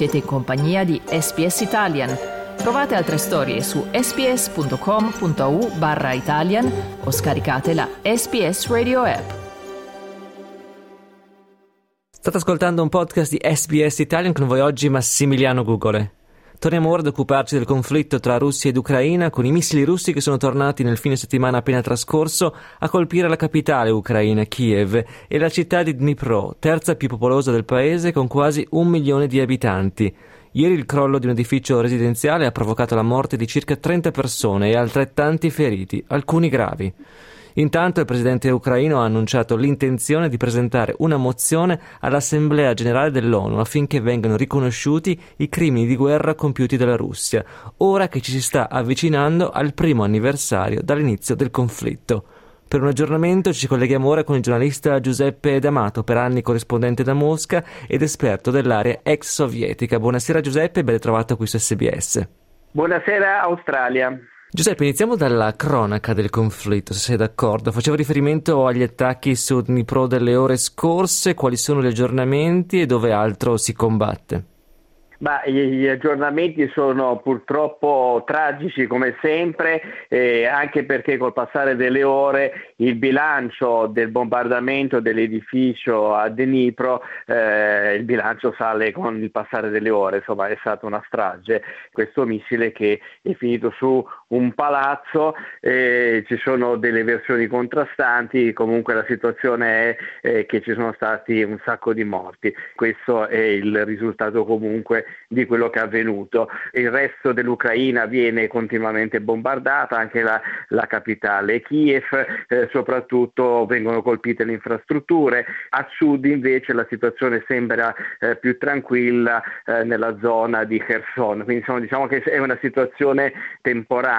Siete in compagnia di SPS Italian. Trovate altre storie su sps.com.au barra Italian o scaricate la SPS Radio app. State ascoltando un podcast di SBS Italian con voi oggi Massimiliano Gugole. Torniamo ora ad occuparci del conflitto tra Russia ed Ucraina con i missili russi che sono tornati nel fine settimana appena trascorso a colpire la capitale ucraina, Kiev, e la città di Dnipro, terza più popolosa del paese con quasi un milione di abitanti. Ieri il crollo di un edificio residenziale ha provocato la morte di circa 30 persone e altrettanti feriti, alcuni gravi. Intanto il presidente ucraino ha annunciato l'intenzione di presentare una mozione all'Assemblea generale dell'ONU affinché vengano riconosciuti i crimini di guerra compiuti dalla Russia, ora che ci si sta avvicinando al primo anniversario dall'inizio del conflitto. Per un aggiornamento ci colleghiamo ora con il giornalista Giuseppe D'Amato, per anni corrispondente da Mosca ed esperto dell'area ex sovietica. Buonasera Giuseppe, ben trovato qui su SBS. Buonasera Australia. Giuseppe, iniziamo dalla cronaca del conflitto, se sei d'accordo. Facevo riferimento agli attacchi su Dnipro delle ore scorse, quali sono gli aggiornamenti e dove altro si combatte? Ma gli aggiornamenti sono purtroppo tragici come sempre, eh, anche perché col passare delle ore il bilancio del bombardamento dell'edificio a Dnipro, eh, il bilancio sale con il passare delle ore, insomma è stata una strage. Questo missile che è finito su un palazzo, eh, ci sono delle versioni contrastanti, comunque la situazione è che ci sono stati un sacco di morti. Questo è il risultato comunque di quello che è avvenuto. Il resto dell'Ucraina viene continuamente bombardata, anche la, la capitale Kiev, eh, soprattutto vengono colpite le infrastrutture. A sud invece la situazione sembra eh, più tranquilla eh, nella zona di Kherson, quindi insomma, diciamo che è una situazione temporanea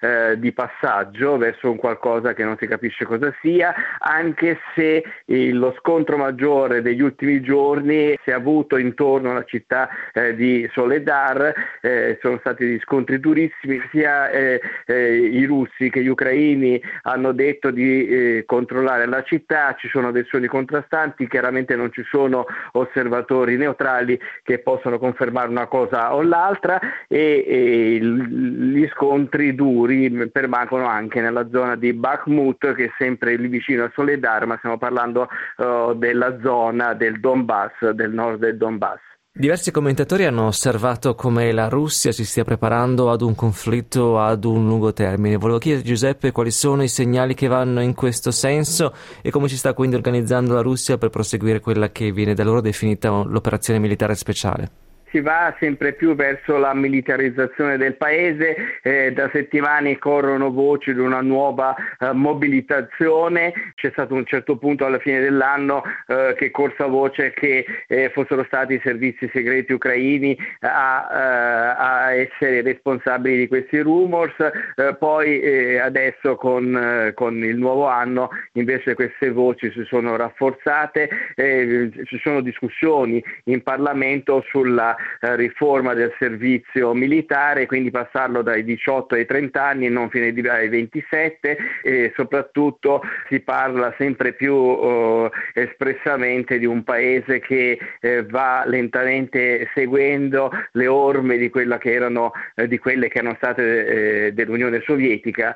eh, di passaggio verso un qualcosa che non si capisce cosa sia, anche se lo scontro maggiore degli ultimi giorni si è avuto intorno alla città eh, di Soledar, eh, sono stati degli scontri durissimi, sia eh, eh, i russi che gli ucraini hanno detto di eh, controllare la città, ci sono versioni contrastanti, chiaramente non ci sono osservatori neutrali che possono confermare una cosa o l'altra e, e gli scontri duri permangono anche nella zona di Bakhmut che è sempre lì vicino a Soledar, ma stiamo parlando uh, della zona del Donbass, del nord del Donbass. Diversi commentatori hanno osservato come la Russia si stia preparando ad un conflitto ad un lungo termine. Volevo chiedere Giuseppe quali sono i segnali che vanno in questo senso e come si sta quindi organizzando la Russia per proseguire quella che viene da loro definita l'operazione militare speciale si va sempre più verso la militarizzazione del paese, eh, da settimane corrono voci di una nuova eh, mobilitazione, c'è stato un certo punto alla fine dell'anno eh, che corsa voce che eh, fossero stati i servizi segreti ucraini a, eh, a essere responsabili di questi rumors, eh, poi adesso con, con, il nuovo anno invece queste voci si sono rafforzate, ci sono discussioni in Parlamento sulla eh, riforma del servizio militare, quindi passarlo dai 18 ai 30 anni e non fino ai 27 e soprattutto si parla sempre più eh, espressamente di un paese che eh, va lentamente seguendo le orme di, che erano, eh, di quelle che erano state eh, dell'Unione Sovietica,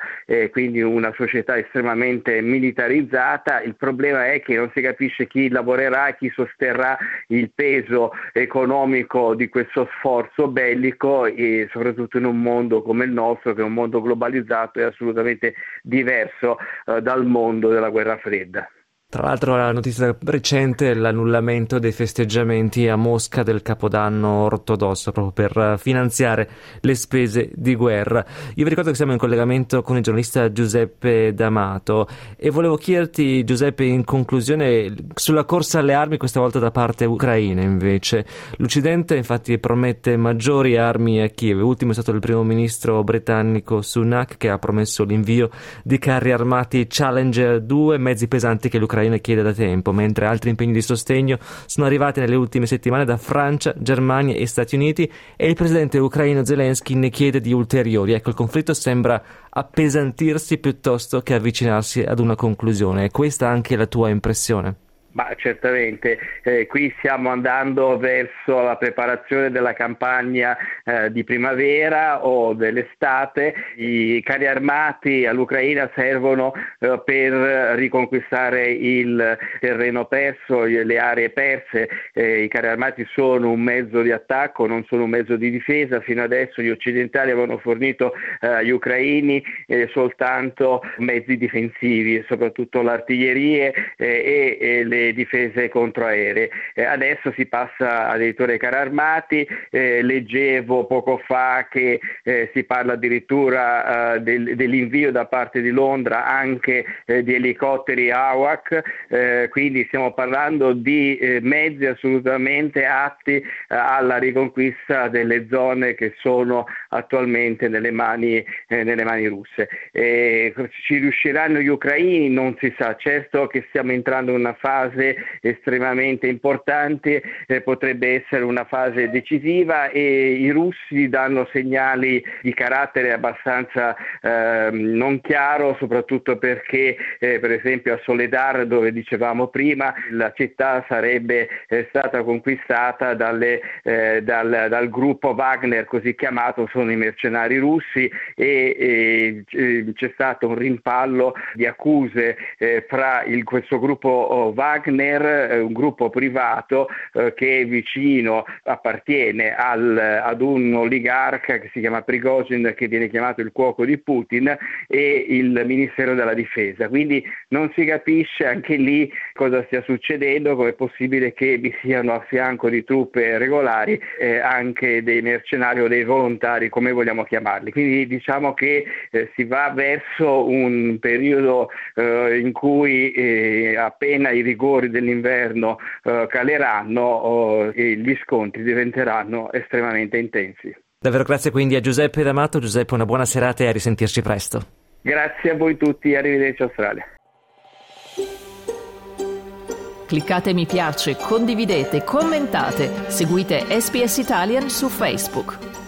quindi una società estremamente militarizzata. Il problema è che non si capisce chi lavorerà, chi sosterrà il peso economico di questo sforzo bellico e soprattutto in un mondo come il nostro, che è un mondo globalizzato e assolutamente diverso eh, dal mondo della guerra fredda. Tra l'altro la notizia recente è l'annullamento dei festeggiamenti a Mosca del Capodanno ortodosso proprio per finanziare le spese di guerra. Io vi ricordo che siamo in collegamento con il giornalista Giuseppe D'Amato e volevo chiederti Giuseppe in conclusione sulla corsa alle armi questa volta da parte ucraina invece. L'Occidente infatti promette maggiori armi a Kiev. Ultimo è stato il primo ministro britannico Sunak che ha promesso l'invio di carri armati Challenger 2, mezzi pesanti che l'Ucraina l'Ucraina chiede da tempo, mentre altri impegni di sostegno sono arrivati nelle ultime settimane da Francia, Germania e Stati Uniti e il presidente ucraino Zelensky ne chiede di ulteriori. Ecco, il conflitto sembra appesantirsi piuttosto che avvicinarsi ad una conclusione. È questa anche la tua impressione? Ma certamente, eh, qui stiamo andando verso la preparazione della campagna eh, di primavera o dell'estate. I carri armati all'Ucraina servono eh, per riconquistare il terreno perso, le aree perse. Eh, I carri armati sono un mezzo di attacco, non sono un mezzo di difesa. Fino adesso gli occidentali avevano fornito eh, agli ucraini eh, soltanto mezzi difensivi, soprattutto l'artiglieria e, e le difese controaeree. Eh, adesso si passa addirittura ai carri armati, eh, leggevo poco fa che eh, si parla addirittura eh, del, dell'invio da parte di Londra anche eh, di elicotteri AWAC, eh, quindi stiamo parlando di mezzi assolutamente atti alla riconquista delle zone che sono attualmente nelle mani, nelle mani russe. ci riusciranno gli ucraini? Non si sa, certo che stiamo entrando in una fase estremamente importante, eh, potrebbe essere una fase decisiva e i russi danno segnali di carattere abbastanza eh, non chiaro, soprattutto perché eh, per esempio a Soledar, dove dicevamo prima, la città sarebbe eh, stata conquistata dalle, eh, dal, dal, gruppo Wagner, così chiamato, sono i mercenari russi e, e eh, c'è stato un rimpallo di accuse fra il, questo gruppo Wagner Wagner, un gruppo privato eh, che è vicino, appartiene al, ad un oligarca che si chiama Prigozhin, che viene chiamato il cuoco di Putin, e il Ministero della Difesa. Quindi non si capisce anche lì cosa stia succedendo, come è possibile che vi siano a fianco di truppe regolari eh, anche dei mercenari o dei volontari, come vogliamo chiamarli. Quindi diciamo che eh, si va verso un periodo eh, in cui eh, appena i rigori dell'inverno eh, caleranno eh, e gli scontri diventeranno estremamente intensi. Davvero grazie quindi a Giuseppe D'Amato. Giuseppe, una buona serata e a risentirci presto. Grazie a voi tutti, arrivederci Australia. Cliccate mi piace, condividete, commentate, seguite SPS Italian su Facebook.